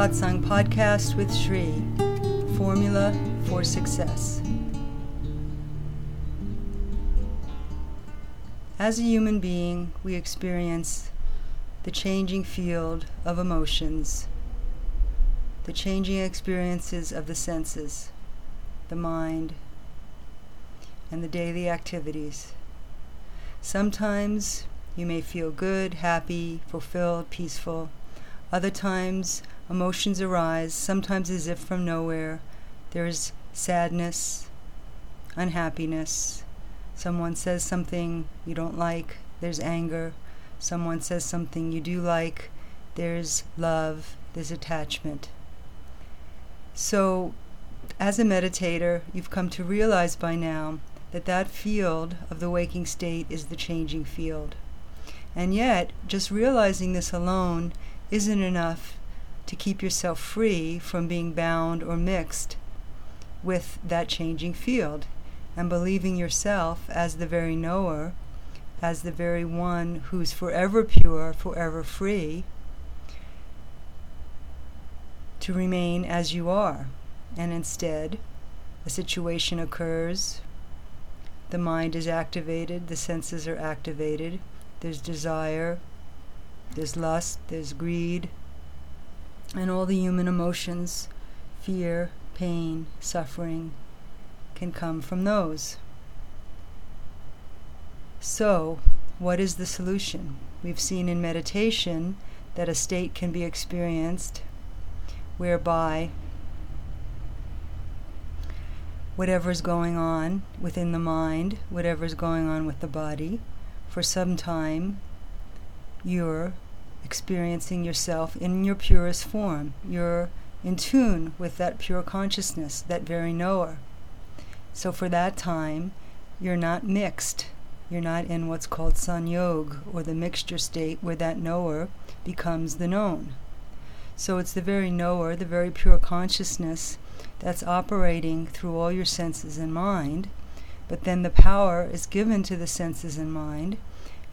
Satsang Podcast with Shri Formula for Success. As a human being, we experience the changing field of emotions, the changing experiences of the senses, the mind, and the daily activities. Sometimes you may feel good, happy, fulfilled, peaceful. Other times, emotions arise, sometimes as if from nowhere. There is sadness, unhappiness. Someone says something you don't like, there's anger. Someone says something you do like, there's love, there's attachment. So, as a meditator, you've come to realize by now that that field of the waking state is the changing field. And yet, just realizing this alone isn't enough to keep yourself free from being bound or mixed with that changing field and believing yourself as the very knower, as the very one who's forever pure, forever free, to remain as you are. And instead, a situation occurs, the mind is activated, the senses are activated, there's desire, there's lust, there's greed, and all the human emotions, fear, pain, suffering, can come from those. So, what is the solution? We've seen in meditation that a state can be experienced whereby whatever's going on within the mind, whatever's going on with the body, for some time you're experiencing yourself in your purest form. You're in tune with that pure consciousness, that very knower. So for that time, you're not mixed. You're not in what's called sanyog, or the mixture state where that knower becomes the known. So it's the very knower, the very pure consciousness that's operating through all your senses and mind, but then the power is given to the senses and mind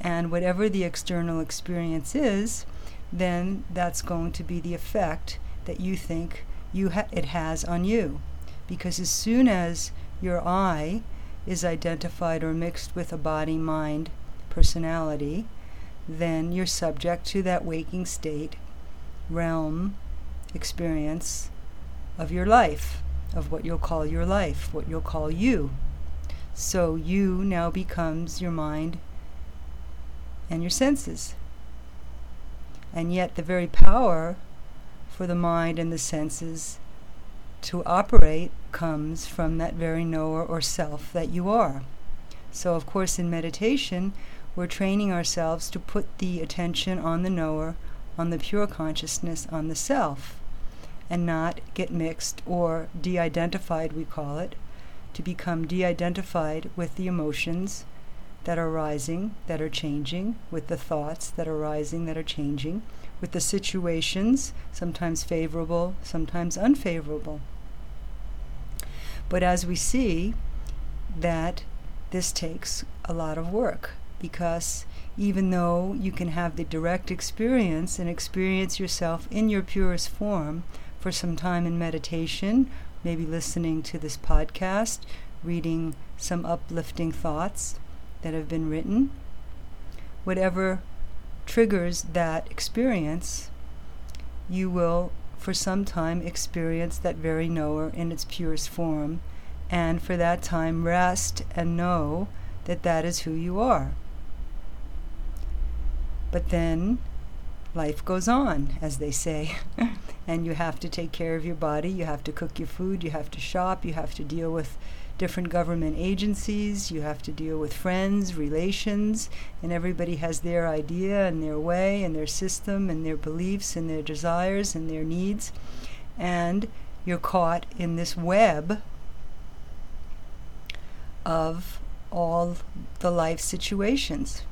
and whatever the external experience is, then that's going to be the effect that you think you ha- it has on you. Because as soon as your I is identified or mixed with a body, mind, personality, then you're subject to that waking state, realm, experience of your life, of what you'll call your life, what you'll call you. So you now becomes your mind, and your senses. And yet, the very power for the mind and the senses to operate comes from that very knower or self that you are. So, of course, in meditation, we're training ourselves to put the attention on the knower, on the pure consciousness, on the self, and not get mixed or de identified, we call it, to become de identified with the emotions that are rising, that are changing, with the thoughts that are rising, that are changing, with the situations, sometimes favorable, sometimes unfavorable. But as we see, that this takes a lot of work because even though you can have the direct experience and experience yourself in your purest form for some time in meditation, maybe listening to this podcast, reading some uplifting thoughts, that have been written, whatever triggers that experience, you will for some time experience that very knower in its purest form, and for that time rest and know that that is who you are. But then life goes on, as they say, and you have to take care of your body, you have to cook your food, you have to shop, you have to deal with different government agencies, you have to deal with friends, relations, and everybody has their idea and their way and their system and their beliefs and their desires and their needs. And you're caught in this web of all the life situations.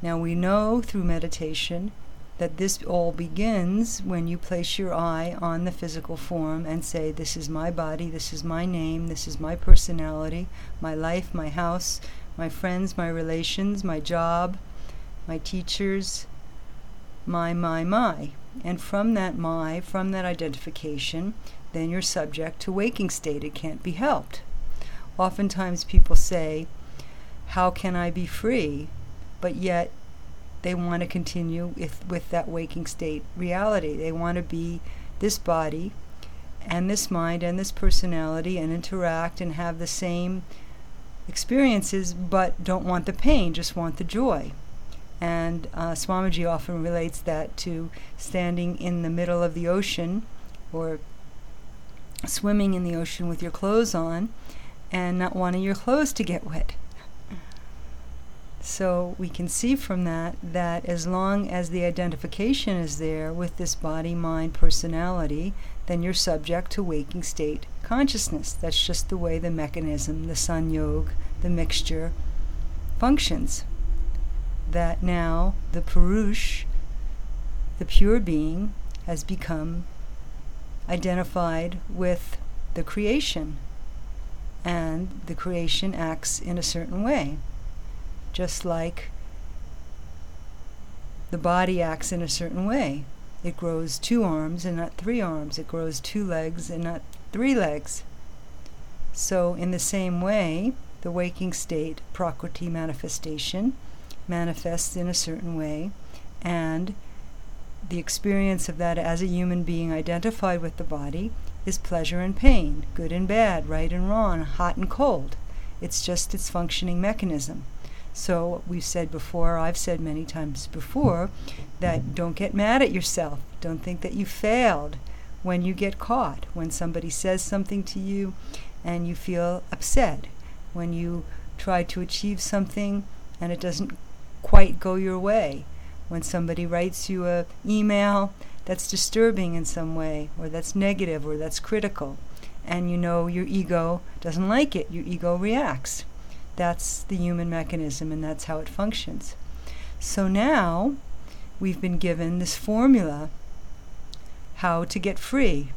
Now we know through meditation that this all begins when you place your eye on the physical form and say, This is my body, this is my name, this is my personality, my life, my house, my friends, my relations, my job, my teachers, my, my, my. And from that my, from that identification, then you're subject to waking state. It can't be helped. Oftentimes people say, How can I be free? But yet they want to continue with, with that waking state reality. They want to be this body and this mind and this personality and interact and have the same experiences, but don't want the pain, just want the joy. And uh, Swamiji often relates that to standing in the middle of the ocean or swimming in the ocean with your clothes on and not wanting your clothes to get wet. So we can see from that that as long as the identification is there with this body, mind, personality, then you're subject to waking state consciousness. That's just the way the mechanism, the sanyog, the mixture functions. That now the Purush, the pure being, has become identified with the creation, and the creation acts in a certain way just like the body acts in a certain way. It grows two arms and not three arms. It grows two legs and not three legs. So, in the same way, the waking state, Prakriti manifestation, manifests in a certain way, and the experience of that as a human being identified with the body is pleasure and pain, good and bad, right and wrong, hot and cold. It's just its functioning mechanism. So we've said before, I've said many times before, that don't get mad at yourself. Don't think that you failed when you get caught, when somebody says something to you and you feel upset, when you try to achieve something and it doesn't quite go your way, when somebody writes you a email that's disturbing in some way or that's negative or that's critical and you know your ego doesn't like it, your ego reacts. That's the human mechanism, and that's how it functions. So now we've been given this formula how to get free,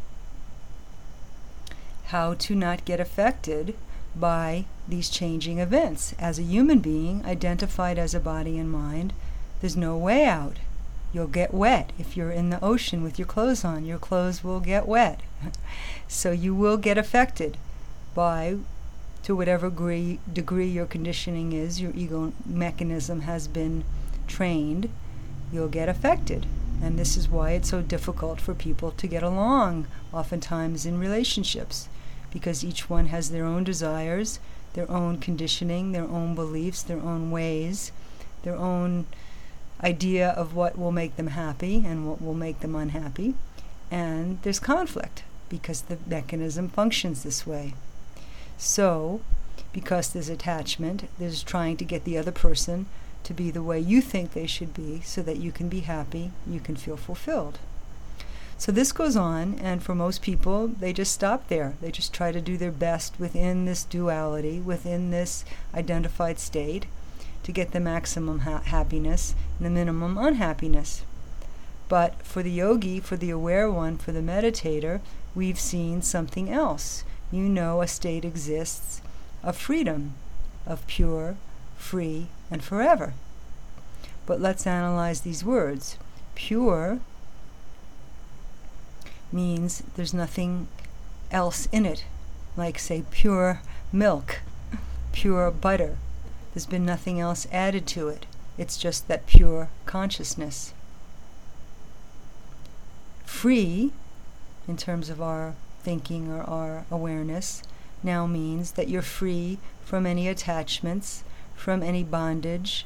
how to not get affected by these changing events. As a human being, identified as a body and mind, there's no way out. You'll get wet. If you're in the ocean with your clothes on, your clothes will get wet. so you will get affected by to whatever degree, degree your conditioning is, your ego mechanism has been trained, you'll get affected. And this is why it's so difficult for people to get along, oftentimes in relationships, because each one has their own desires, their own conditioning, their own beliefs, their own ways, their own idea of what will make them happy and what will make them unhappy. And there's conflict because the mechanism functions this way. So, because there's attachment, there's trying to get the other person to be the way you think they should be so that you can be happy, you can feel fulfilled. So this goes on, and for most people, they just stop there. They just try to do their best within this duality, within this identified state, to get the maximum ha- happiness and the minimum unhappiness. But for the yogi, for the aware one, for the meditator, we've seen something else you know a state exists of freedom, of pure, free, and forever. But let's analyze these words. Pure means there's nothing else in it, like, say, pure milk, pure butter. There's been nothing else added to it. It's just that pure consciousness. Free, in terms of our thinking or our awareness now means that you're free from any attachments, from any bondage,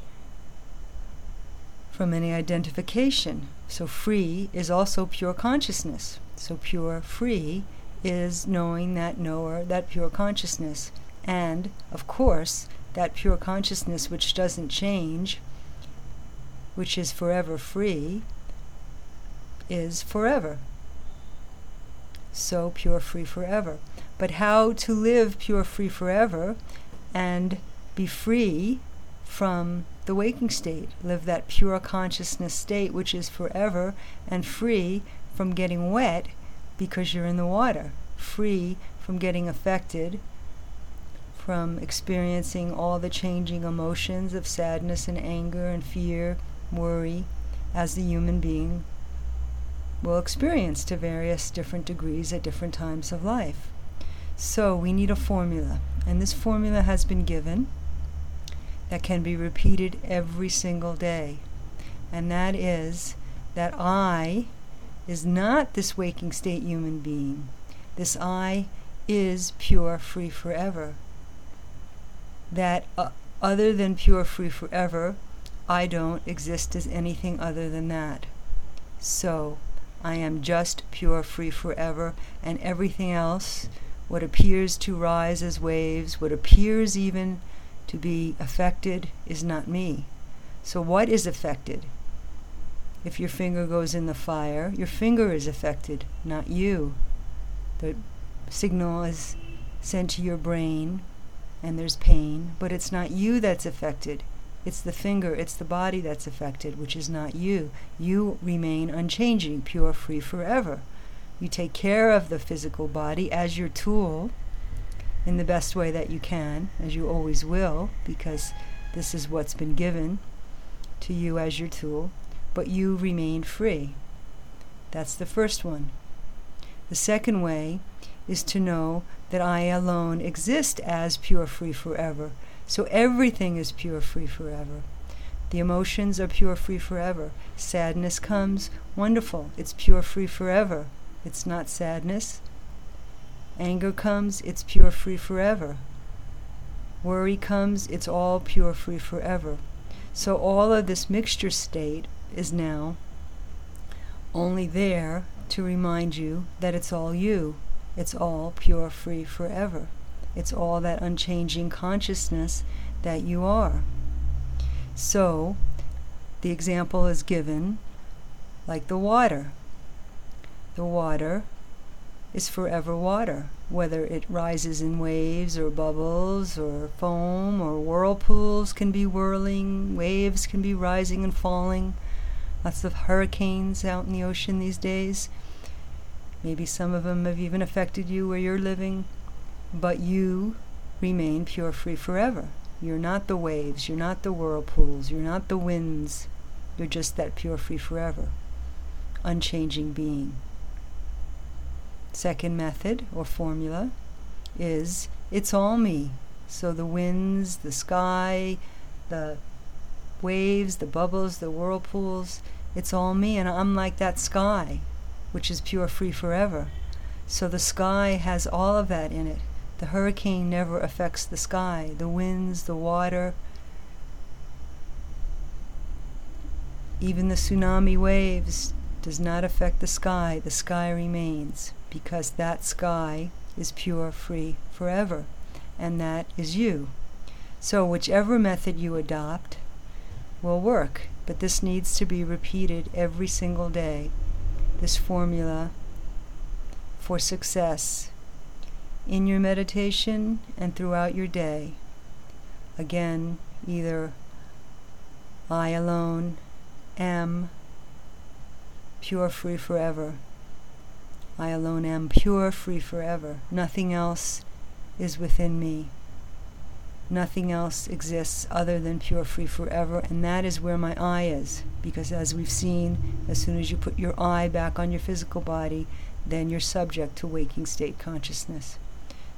from any identification. So, free is also pure consciousness. So, pure free is knowing that knower, that pure consciousness. And, of course, that pure consciousness which doesn't change, which is forever free, is forever so pure free forever. But how to live pure free forever and be free from the waking state, live that pure consciousness state which is forever and free from getting wet because you're in the water, free from getting affected, from experiencing all the changing emotions of sadness and anger and fear, worry, as the human being will experience to various different degrees at different times of life. So we need a formula, and this formula has been given that can be repeated every single day. And that is that I is not this waking state human being. This I is pure, free forever. That uh, other than pure, free forever, I don't exist as anything other than that. So, I am just pure, free forever, and everything else, what appears to rise as waves, what appears even to be affected, is not me. So, what is affected? If your finger goes in the fire, your finger is affected, not you. The signal is sent to your brain, and there's pain, but it's not you that's affected. It's the finger, it's the body that's affected, which is not you. You remain unchanging, pure, free forever. You take care of the physical body as your tool in the best way that you can, as you always will, because this is what's been given to you as your tool, but you remain free. That's the first one. The second way is to know that I alone exist as pure, free forever. So everything is pure, free forever. The emotions are pure, free forever. Sadness comes, wonderful, it's pure, free forever. It's not sadness. Anger comes, it's pure, free forever. Worry comes, it's all pure, free forever. So all of this mixture state is now only there to remind you that it's all you. It's all pure, free forever. It's all that unchanging consciousness that you are. So, the example is given like the water. The water is forever water, whether it rises in waves or bubbles or foam or whirlpools can be whirling, waves can be rising and falling. Lots of hurricanes out in the ocean these days. Maybe some of them have even affected you where you're living but you remain pure free forever. You're not the waves, you're not the whirlpools, you're not the winds. You're just that pure free forever, unchanging being. Second method or formula is it's all me. So the winds, the sky, the waves, the bubbles, the whirlpools, it's all me, and I'm like that sky, which is pure free forever. So the sky has all of that in it. The hurricane never affects the sky, the winds, the water, even the tsunami waves does not affect the sky. The sky remains because that sky is pure, free forever, and that is you. So, whichever method you adopt will work, but this needs to be repeated every single day. This formula for success in your meditation and throughout your day. Again, either I alone am pure, free forever. I alone am pure, free forever. Nothing else is within me. Nothing else exists other than pure, free forever, and that is where my eye is. Because as we've seen, as soon as you put your eye back on your physical body, then you're subject to waking state consciousness.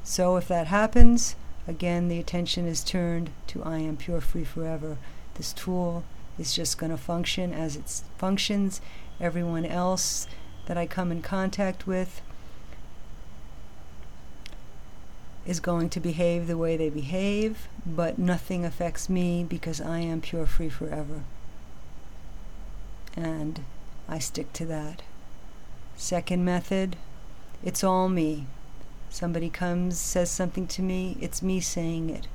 So if that happens, again, the attention is turned to I am pure, free forever. This tool is just going to function as it functions. Everyone else that I come in contact with is going to behave the way they behave, but nothing affects me because I am pure, free forever. And I stick to that. Second method, it's all me. Somebody comes, says something to me, it's me saying it.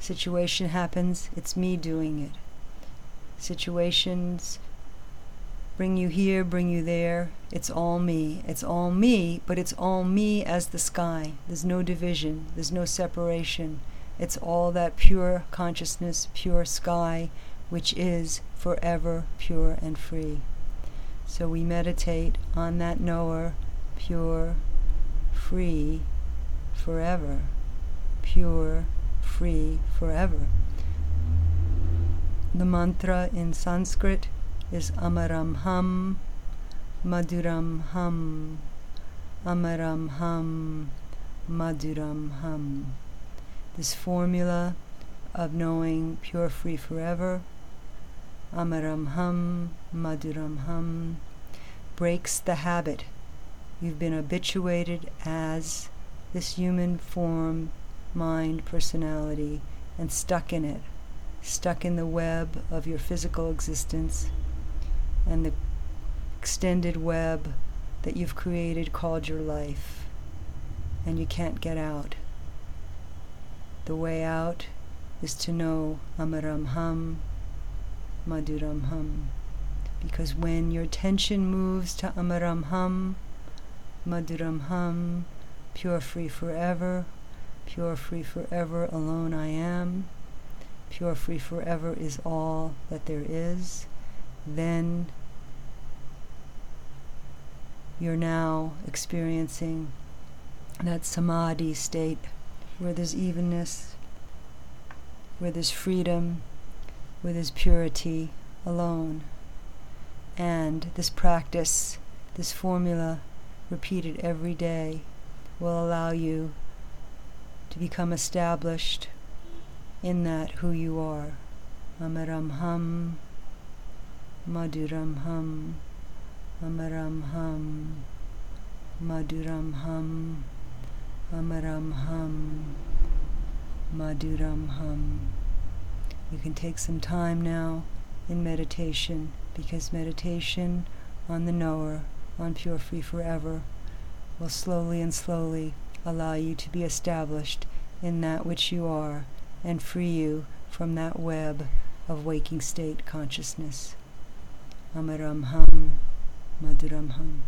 Situation happens, it's me doing it. Situations bring you here, bring you there. It's all me. It's all me, but it's all me as the sky. There's no division, there's no separation. It's all that pure consciousness, pure sky, which is forever pure and free. So we meditate on that knower, pure, free forever. Pure, free forever. The mantra in Sanskrit is Amaram Hum, Maduram Hum, Amaram Hum, Maduram Hum. This formula of knowing pure free forever, Amaram Hum, Maduram Hum, breaks the habit. You've been habituated as this human form, mind, personality, and stuck in it, stuck in the web of your physical existence and the extended web that you've created called your life, and you can't get out. The way out is to know Amaram Hum, Maduram Hum. Because when your attention moves to Amaram Hum, Maduram Hum, pure free forever, pure free forever, alone I am, pure free forever is all that there is, then you're now experiencing that samadhi state where there's evenness, where there's freedom, where there's purity alone. And this practice, this formula, repeated every day, will allow you to become established in that who you are. Amaram Hum, Maduram Hum, Amaram Hum, Maduram Hum, Amaram Hum, Maduram Hum. You can take some time now in meditation because meditation on the knower, on Pure Free Forever, will slowly and slowly allow you to be established in that which you are and free you from that web of waking state consciousness. Amaram Maduram Hum.